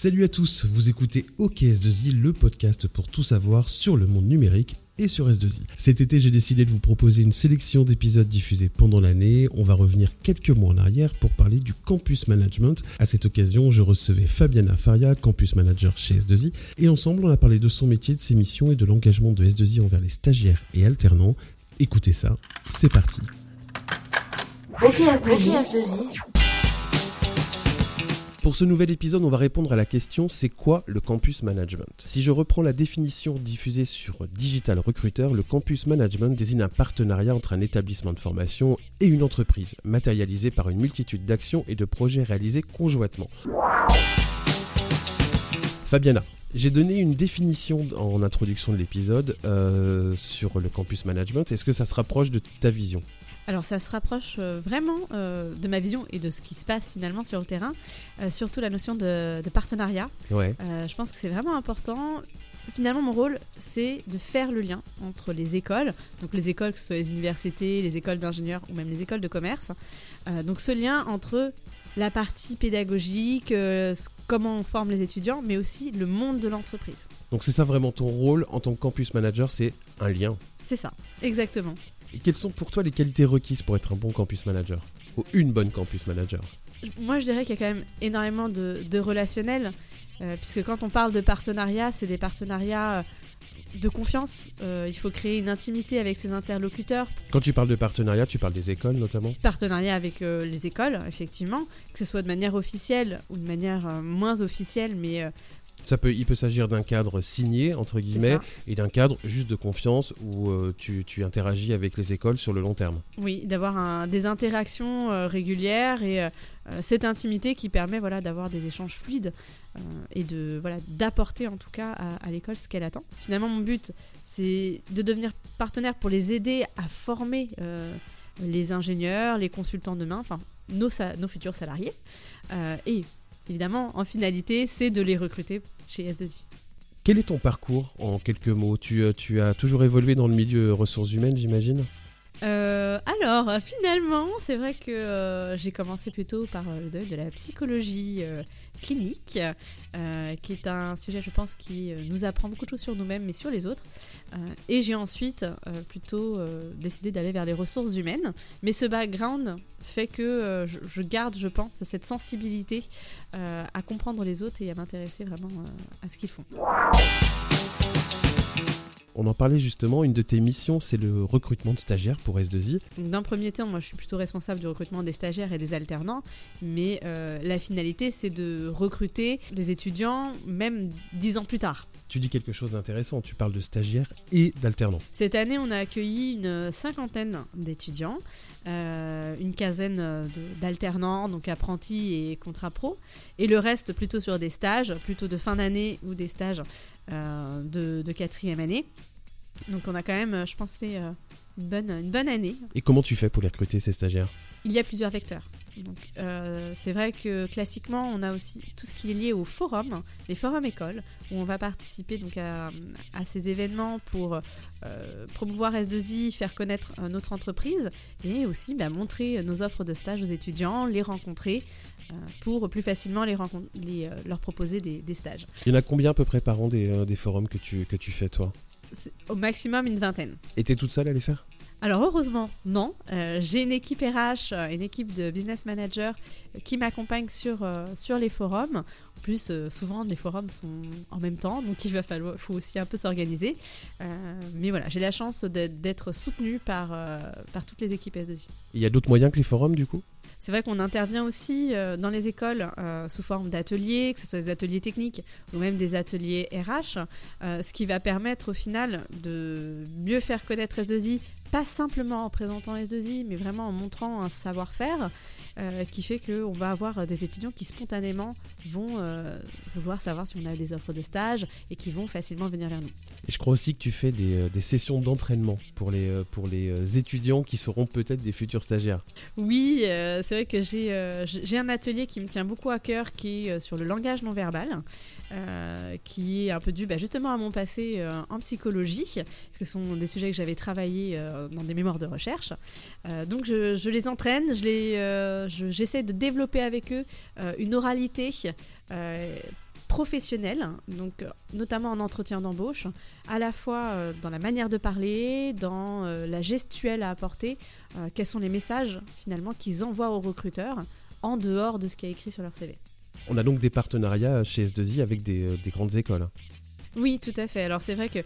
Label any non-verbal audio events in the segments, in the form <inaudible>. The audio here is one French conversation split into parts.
Salut à tous, vous écoutez OKS2I, le podcast pour tout savoir sur le monde numérique et sur S2I. Cet été, j'ai décidé de vous proposer une sélection d'épisodes diffusés pendant l'année. On va revenir quelques mois en arrière pour parler du campus management. À cette occasion, je recevais Fabiana Faria, campus manager chez S2I, et ensemble, on a parlé de son métier, de ses missions et de l'engagement de S2I envers les stagiaires et alternants. Écoutez ça, c'est parti. OKS2I. Pour ce nouvel épisode, on va répondre à la question c'est quoi le campus management? Si je reprends la définition diffusée sur Digital Recruiter, le campus management désigne un partenariat entre un établissement de formation et une entreprise, matérialisé par une multitude d'actions et de projets réalisés conjointement. Fabiana, j'ai donné une définition en introduction de l'épisode euh, sur le campus management. Est-ce que ça se rapproche de ta vision? Alors ça se rapproche euh, vraiment euh, de ma vision et de ce qui se passe finalement sur le terrain, euh, surtout la notion de, de partenariat. Ouais. Euh, je pense que c'est vraiment important. Finalement, mon rôle, c'est de faire le lien entre les écoles, donc les écoles, que ce soit les universités, les écoles d'ingénieurs ou même les écoles de commerce. Donc ce lien entre la partie pédagogique, euh, comment on forme les étudiants, mais aussi le monde de l'entreprise. Donc c'est ça vraiment ton rôle en tant que campus manager, c'est un lien. C'est ça, exactement. Quelles sont pour toi les qualités requises pour être un bon campus manager Ou une bonne campus manager? Moi, je dirais qu'il y a quand même énormément de, de relationnel, euh, puisque quand on parle de partenariat, c'est des partenariats euh, de confiance. Euh, il faut créer une intimité avec ses interlocuteurs, Quand tu parles de partenariat, tu parles des écoles notamment? Partenariat avec euh, les écoles, effectivement, que ce soit de manière officielle ou de manière euh, moins officielle, mais Ça peut, il peut s'agir d'un cadre signé, entre guillemets, et d'un cadre juste de confiance où euh, tu, tu interagis avec les écoles sur le long terme. Oui, d'avoir des interactions euh, régulières et euh, cette intimité qui permet voilà, d'avoir des échanges fluides et de voilà, d'apporter en tout cas à, à l'école ce qu'elle attend. Finalement, mon but, c'est de devenir partenaire pour les aider à former les ingénieurs, les consultants demain, enfin nos, nos futurs salariés. Et évidemment, en finalité, c'est de les recruter chez S2I. Quel est ton parcours en quelques mots? Tu, euh, tu as toujours évolué dans le milieu ressources humaines, j'imagine? Euh, alors, euh, finalement, c'est vrai que euh, j'ai commencé plutôt par euh, le domaine de la psychologie euh, clinique, euh, qui est un sujet, je pense, qui euh, nous apprend beaucoup de choses sur nous-mêmes, mais sur les autres. Euh, et j'ai ensuite plutôt décidé d'aller vers les ressources humaines. Mais ce background fait que je, garde, je pense, cette sensibilité à comprendre les autres et à m'intéresser vraiment à ce qu'ils font. On en parlait justement, une de tes missions, c'est le recrutement de stagiaires pour S2I. Donc, D'un premier temps, moi je suis plutôt responsable du recrutement des stagiaires et des alternants, mais euh, la finalité c'est de recruter les étudiants même dix ans plus tard. Tu dis quelque chose d'intéressant, tu parles de stagiaires et d'alternants. Cette année, on a accueilli une cinquantaine d'étudiants, euh, une quinzaine d'alternants, donc apprentis et contrats pro, et le reste plutôt sur des stages, plutôt de fin d'année ou des stages euh, de, de quatrième année. Donc on a quand même, je pense, fait euh, une, bonne, une bonne année. Et comment tu fais pour les recruter, ces stagiaires? Il y a plusieurs vecteurs. Donc, euh, c'est vrai que classiquement, on a aussi tout ce qui est lié aux forums, les forums écoles, où on va participer donc à, à ces événements pour euh, promouvoir S2I, faire connaître euh, notre entreprise et aussi bah, montrer nos offres de stage aux étudiants, les rencontrer euh, pour plus facilement les euh, leur proposer des, des stages. Il y en a combien à peu près par an des, euh, des forums que tu, que tu fais toi? Au maximum une vingtaine. Et t'es toute seule à les faire? Alors heureusement, non. Euh, J'ai une équipe RH, euh, une équipe de business manager qui m'accompagne sur, euh, sur les forums. En plus, euh, souvent, les forums sont en même temps, donc il va falloir, faut aussi un peu s'organiser. Mais voilà, j'ai la chance d'être soutenue par, par toutes les équipes S2I. Il y a d'autres moyens que les forums du coup? C'est vrai qu'on intervient aussi dans les écoles euh, sous forme d'ateliers, que ce soit des ateliers techniques ou même des ateliers RH, euh, ce qui va permettre au final de mieux faire connaître S2I, pas simplement en présentant S2I, mais vraiment en montrant un savoir-faire euh, qui fait qu'on va avoir des étudiants qui spontanément vont euh, vouloir savoir si on a des offres de stage et qui vont facilement venir vers nous. Et je crois aussi que tu fais des, euh, des sessions d'entraînement pour les, euh, pour les euh, étudiants qui seront peut-être des futurs stagiaires. Oui, euh, c'est vrai que j'ai euh, un atelier qui me tient beaucoup à cœur qui est euh, sur le langage non verbal, euh, qui est un peu dû bah, justement à mon passé euh, en psychologie, parce que ce sont des sujets que j'avais travaillé euh, dans des mémoires de recherche. Donc je, les entraîne, j'essaie de développer avec eux une oralité. euh, professionnel, donc notamment en entretien d'embauche, à la fois dans la manière de parler, dans la gestuelle à apporter, quels sont les messages finalement qu'ils envoient aux recruteurs en dehors de ce qui est écrit sur leur CV. On a donc des partenariats chez S2I avec des, des grandes écoles. Oui, tout à fait. Alors c'est vrai que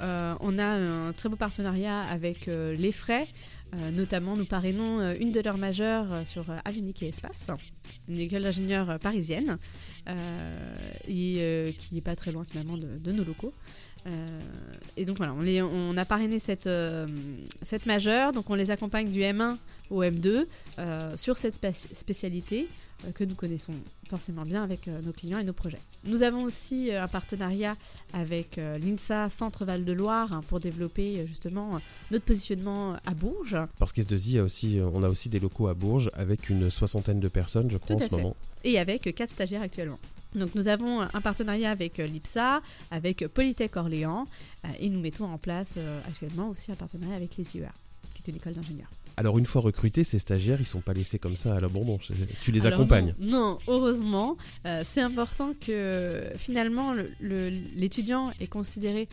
euh, on a un très beau partenariat avec euh, les frais. Euh, notamment, nous parrainons une de leurs majeures sur Avionique et Espace, une école d'ingénieurs parisienne, qui n'est pas très loin finalement de, nos locaux. et donc voilà, on, a parrainé cette, majeure, donc on les accompagne du M1 au M2 sur cette spécialité euh, que nous connaissons forcément bien avec euh, nos clients et nos projets. Nous avons aussi euh, un partenariat avec l'INSA Centre Val de Loire hein, pour développer justement notre positionnement à Bourges. Parce qu'S2I a aussi, on a aussi des locaux à Bourges avec une soixantaine de personnes, je crois, en ce moment. Et avec quatre stagiaires actuellement. Donc nous avons un partenariat avec l'IPSA, avec Polytech Orléans, et nous mettons en place actuellement aussi un partenariat avec les IEA, qui est une école d'ingénieurs. Alors une fois recrutés, ces stagiaires, ils sont pas laissés comme ça à l'abandon. Tu les accompagnes. Non, heureusement, euh, c'est important que finalement l'étudiant est considéré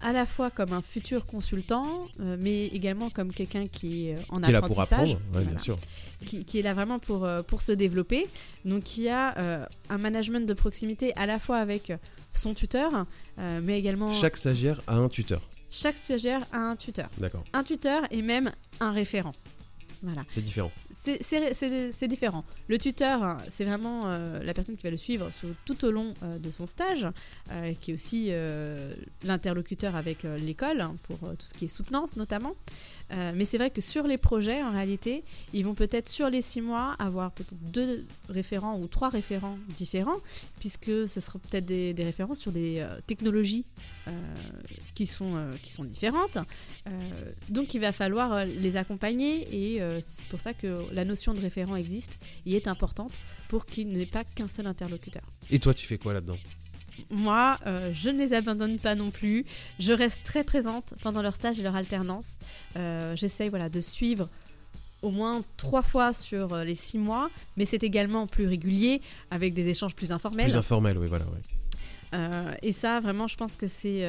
à la fois comme un futur consultant, euh, mais également comme quelqu'un qui est en qui apprentissage. Est là pour apprendre, bien sûr. Qui, qui, est là vraiment pour, euh, pour se développer. Donc qui a un management de proximité à la fois avec son tuteur, mais également... Chaque stagiaire a un tuteur. Chaque stagiaire a un tuteur. D'accord. Un tuteur et même un référent. C'est différent. C'est différent. Le tuteur, hein, c'est vraiment euh, la personne qui va le suivre tout au long euh, de son stage, euh, qui est aussi l'interlocuteur avec l'école hein, pour tout ce qui est soutenance notamment. Mais c'est vrai que sur les projets, en réalité, ils vont peut-être sur les six mois avoir peut-être deux référents ou trois référents différents, puisque ce sera peut-être des, des, références sur des technologies qui, sont, qui sont différentes. donc il va falloir les accompagner et euh, c'est pour ça que la notion de référent existe et est importante pour qu'il n'ait pas qu'un seul interlocuteur. Et toi, tu fais quoi là-dedans? Moi, euh, je ne les abandonne pas non plus. Je reste très présente pendant leur stage et leur alternance. Euh, j'essaye voilà, de suivre au moins trois fois sur les six mois, mais c'est également plus régulier avec des échanges plus informels. Plus informels, oui, voilà. et ça, vraiment, je pense que c'est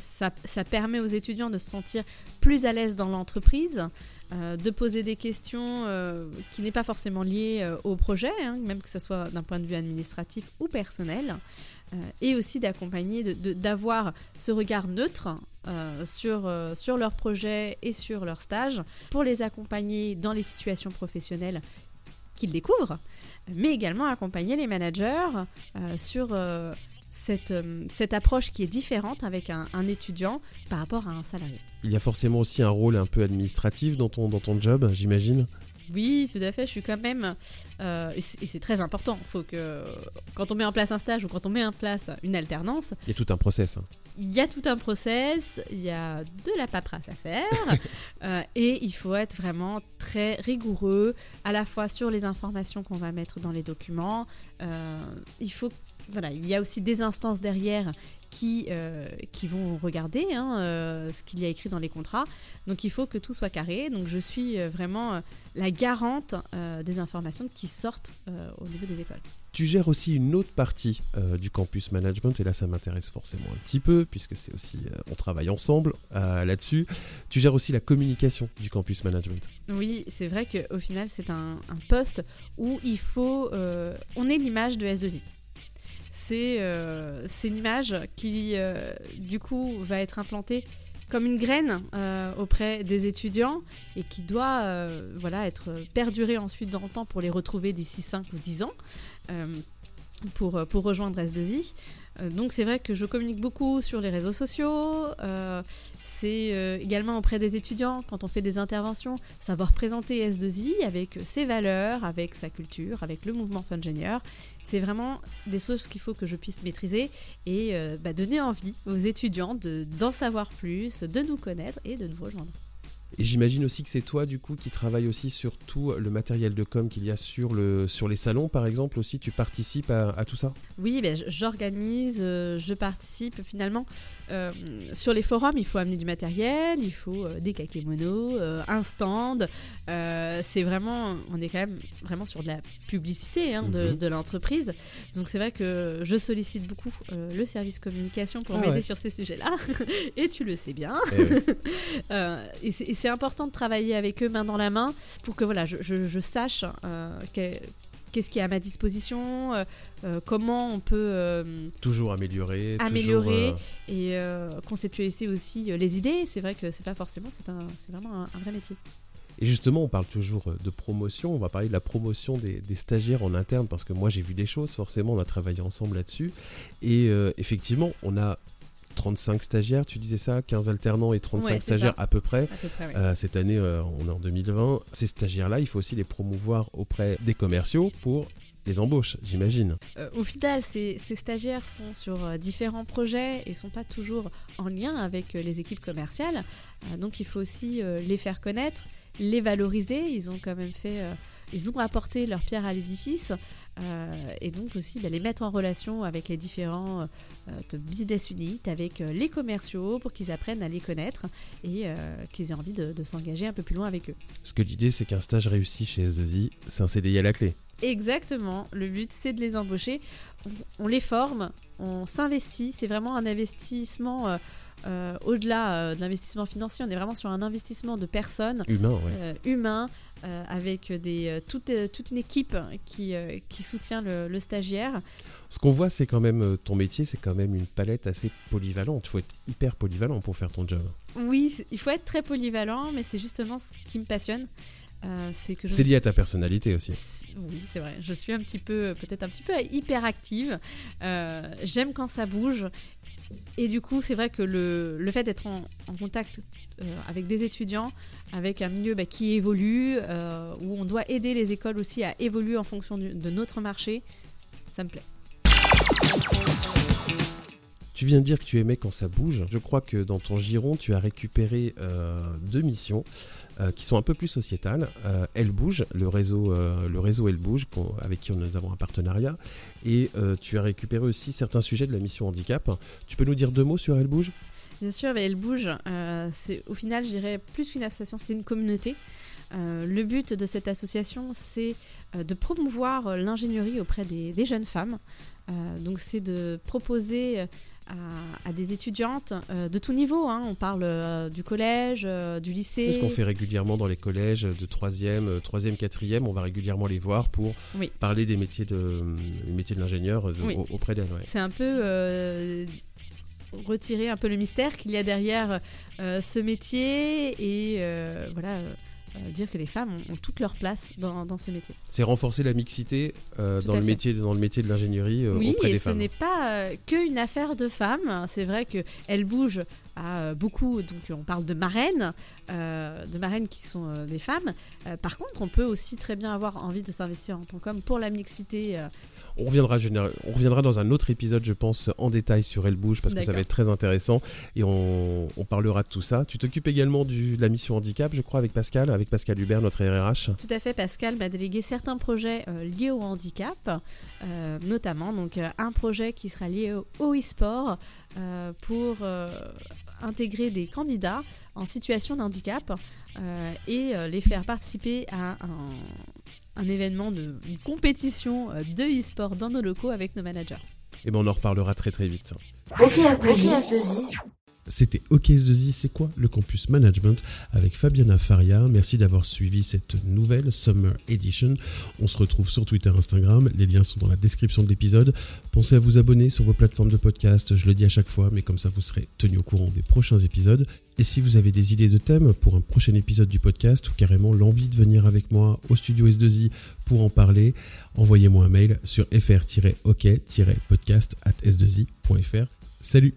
ça, ça, permet aux étudiants de se sentir plus à l'aise dans l'entreprise, euh, de poser des questions euh, qui n'est pas forcément liées euh, au projet, hein, même que ce soit d'un point de vue administratif ou personnel, et aussi d'accompagner, d'avoir ce regard neutre sur, sur leur projet et sur leur stage pour les accompagner dans les situations professionnelles qu'ils découvrent, mais également accompagner les managers sur cette, approche qui est différente avec un étudiant par rapport à un salarié il y a forcément aussi un rôle un peu administratif dans ton job, j'imagine? Oui, tout à fait. Je suis quand même, euh, et c'est très important. Il faut que quand on met en place un stage ou quand on met en place une alternance, il y a tout un process. Hein. Il y a tout un process. Il y a de la paperasse à faire, <laughs> euh, et il faut être vraiment très rigoureux, à la fois sur les informations qu'on va mettre dans les documents. Euh, il faut voilà, il y a aussi des instances derrière qui, euh, qui vont regarder hein, euh, ce qu'il y a écrit dans les contrats. Donc il faut que tout soit carré. Donc je suis euh, vraiment la garante des informations qui sortent au niveau des écoles. Tu gères aussi une autre partie du campus management et là ça m'intéresse forcément un petit peu puisque c'est aussi on travaille ensemble là-dessus. Tu gères aussi la communication du campus management. Oui, c'est vrai qu'au final c'est un, un, poste où il faut on est l'image de S2I. Euh, c'est une image qui, euh, du coup, va être implantée comme une graine euh, auprès des étudiants et qui doit voilà, être perdurée ensuite dans le temps pour les retrouver d'ici 5 ou 10 ans pour, pour rejoindre S2I. Donc c'est vrai que je communique beaucoup sur les réseaux sociaux, c'est euh, également auprès des étudiants, quand on fait des interventions, savoir présenter S2I avec ses valeurs, avec sa culture, avec le mouvement Fungenieur. C'est vraiment des choses qu'il faut que je puisse maîtriser et euh, bah, donner envie aux étudiants d'en savoir plus, de nous connaître et de nous rejoindre. Et j'imagine aussi que c'est toi, du coup, qui travaille aussi sur tout le matériel de com qu'il y a sur, le, sur les salons, par exemple, aussi, tu participes à, tout ça? Oui, ben, j'organise, euh, je participe. Finalement, euh, sur les forums, il faut amener du matériel, il faut euh, des kakémonos, un stand. c'est vraiment, on est quand même vraiment sur de la publicité hein, de, mhm. de l'entreprise. Donc c'est vrai que je sollicite beaucoup le service communication pour ah m'aider sur ces sujets-là. <laughs> et tu le sais bien. Et, <laughs> et c'est important de travailler avec eux main dans la main pour que voilà, je, je, sache euh, qu'est-ce qui est à ma disposition, euh, euh, comment on peut toujours améliorer, améliorer et conceptualiser aussi les idées. C'est vrai que c'est pas forcément, c'est c'est vraiment un, vrai métier. Et justement, on parle toujours de promotion. On va parler de la promotion des, des stagiaires en interne parce que moi j'ai vu des choses. Forcément, on a travaillé ensemble là-dessus. Et effectivement, on a 35 stagiaires, tu disais ça 15 alternants et 35 stagiaires à peu près. Euh, cette année, euh, on est en 2020. Ces stagiaires-là, il faut aussi les promouvoir auprès des commerciaux pour les embauches, j'imagine. Euh, au final, ces, stagiaires sont sur différents projets et sont pas toujours en lien avec les équipes commerciales. donc il faut aussi les faire connaître, les valoriser. Ils ont quand même fait ils ont apporté leur pierre à l'édifice euh, et donc aussi bah, les mettre en relation avec les différents euh, business units, avec euh, les commerciaux pour qu'ils apprennent à les connaître et qu'ils aient envie de, s'engager un peu plus loin avec eux. Ce que l'idée c'est qu'un stage réussi chez S2I, c'est un CDI à la clé. Exactement, le but c'est de les embaucher, on, les forme, on s'investit, c'est vraiment un investissement au-delà de l'investissement financier, on est vraiment sur un investissement de personnes. Humain, humain euh, avec des, euh, toute, euh, toute, une équipe qui, qui soutient le, stagiaire. Ce qu'on voit, c'est quand même ton métier, c'est quand même une palette assez polyvalente. Il faut être hyper polyvalent pour faire ton job. Oui, il faut être très polyvalent, mais c'est justement ce qui me passionne. c'est lié à ta personnalité aussi. Oui, c'est vrai. Je suis un petit peu, peut-être un petit peu hyperactive. J'aime quand ça bouge et du coup, c'est vrai que le, le fait d'être en, contact euh, avec des étudiants, avec un milieu bah, qui évolue, euh, où on doit aider les écoles aussi à évoluer en fonction de notre marché, ça me plaît. Tu viens de dire que tu aimais quand ça bouge. Je crois que dans ton giron, tu as récupéré euh, deux missions. Euh, qui sont un peu plus sociétales. Euh, Elle Bouge, le réseau, le réseau Elle Bouge, avec qui nous avons un partenariat. Et tu as récupéré aussi certains sujets de la mission handicap. Tu peux nous dire deux mots sur Elle Bouge Bien sûr, Elle Bouge, c'est au final, je dirais, plus qu'une association, c'est une communauté. le but de cette association, c'est de promouvoir l'ingénierie auprès des, des, jeunes femmes. donc, c'est de proposer à, des étudiantes euh, de tout niveau. Hein. On parle euh, du collège, euh, du lycée. Ce qu'on fait régulièrement dans les collèges de 3e, 3e, 4e, on va régulièrement les voir pour parler des métiers de, métiers de l'ingénieur auprès d'elles. C'est un peu retirer un peu le mystère qu'il y a derrière ce métier et voilà dire que les femmes ont, toute leur place dans, ce métier. C'est renforcer la mixité euh, dans, le métier, dans le métier de l'ingénierie euh, oui, auprès des et ce n'est pas qu'une affaire de femmes. C'est vrai qu'elles bougent à beaucoup, donc on parle de marraines, de marraines qui sont des femmes. par contre, on peut aussi très bien avoir envie de s'investir en tant qu'homme pour la mixité on reviendra, on reviendra dans un autre épisode, je pense, en détail sur Elle Bouge, parce que ça va être très intéressant. Et on, parlera de tout ça. Tu t'occupes également de la mission handicap, je crois, avec Pascal, avec Pascal Hubert, notre RRH. Tout à fait, Pascal m'a délégué certains projets euh, liés au handicap, euh, notamment donc euh, un projet qui sera lié au, e-sport pour intégrer des candidats en situation de handicap et les faire participer à un, un événement de une compétition euh, de e-sport dans nos locaux avec nos managers. Et eh ben on en reparlera très très vite. C'était OK 2 c'est quoi le campus management avec Fabiana Faria? Merci d'avoir suivi cette nouvelle Summer Edition. On se retrouve sur Twitter, Instagram. Les liens sont dans la description de l'épisode. Pensez à vous abonner sur vos plateformes de podcast. Je le dis à chaque fois, mais comme ça vous serez tenu au courant des prochains épisodes. Et si vous avez des idées de thèmes pour un prochain épisode du podcast ou carrément l'envie de venir avec moi au studio S2I pour en parler, envoyez-moi un mail sur fr-ok-podcast at s2i.fr. Salut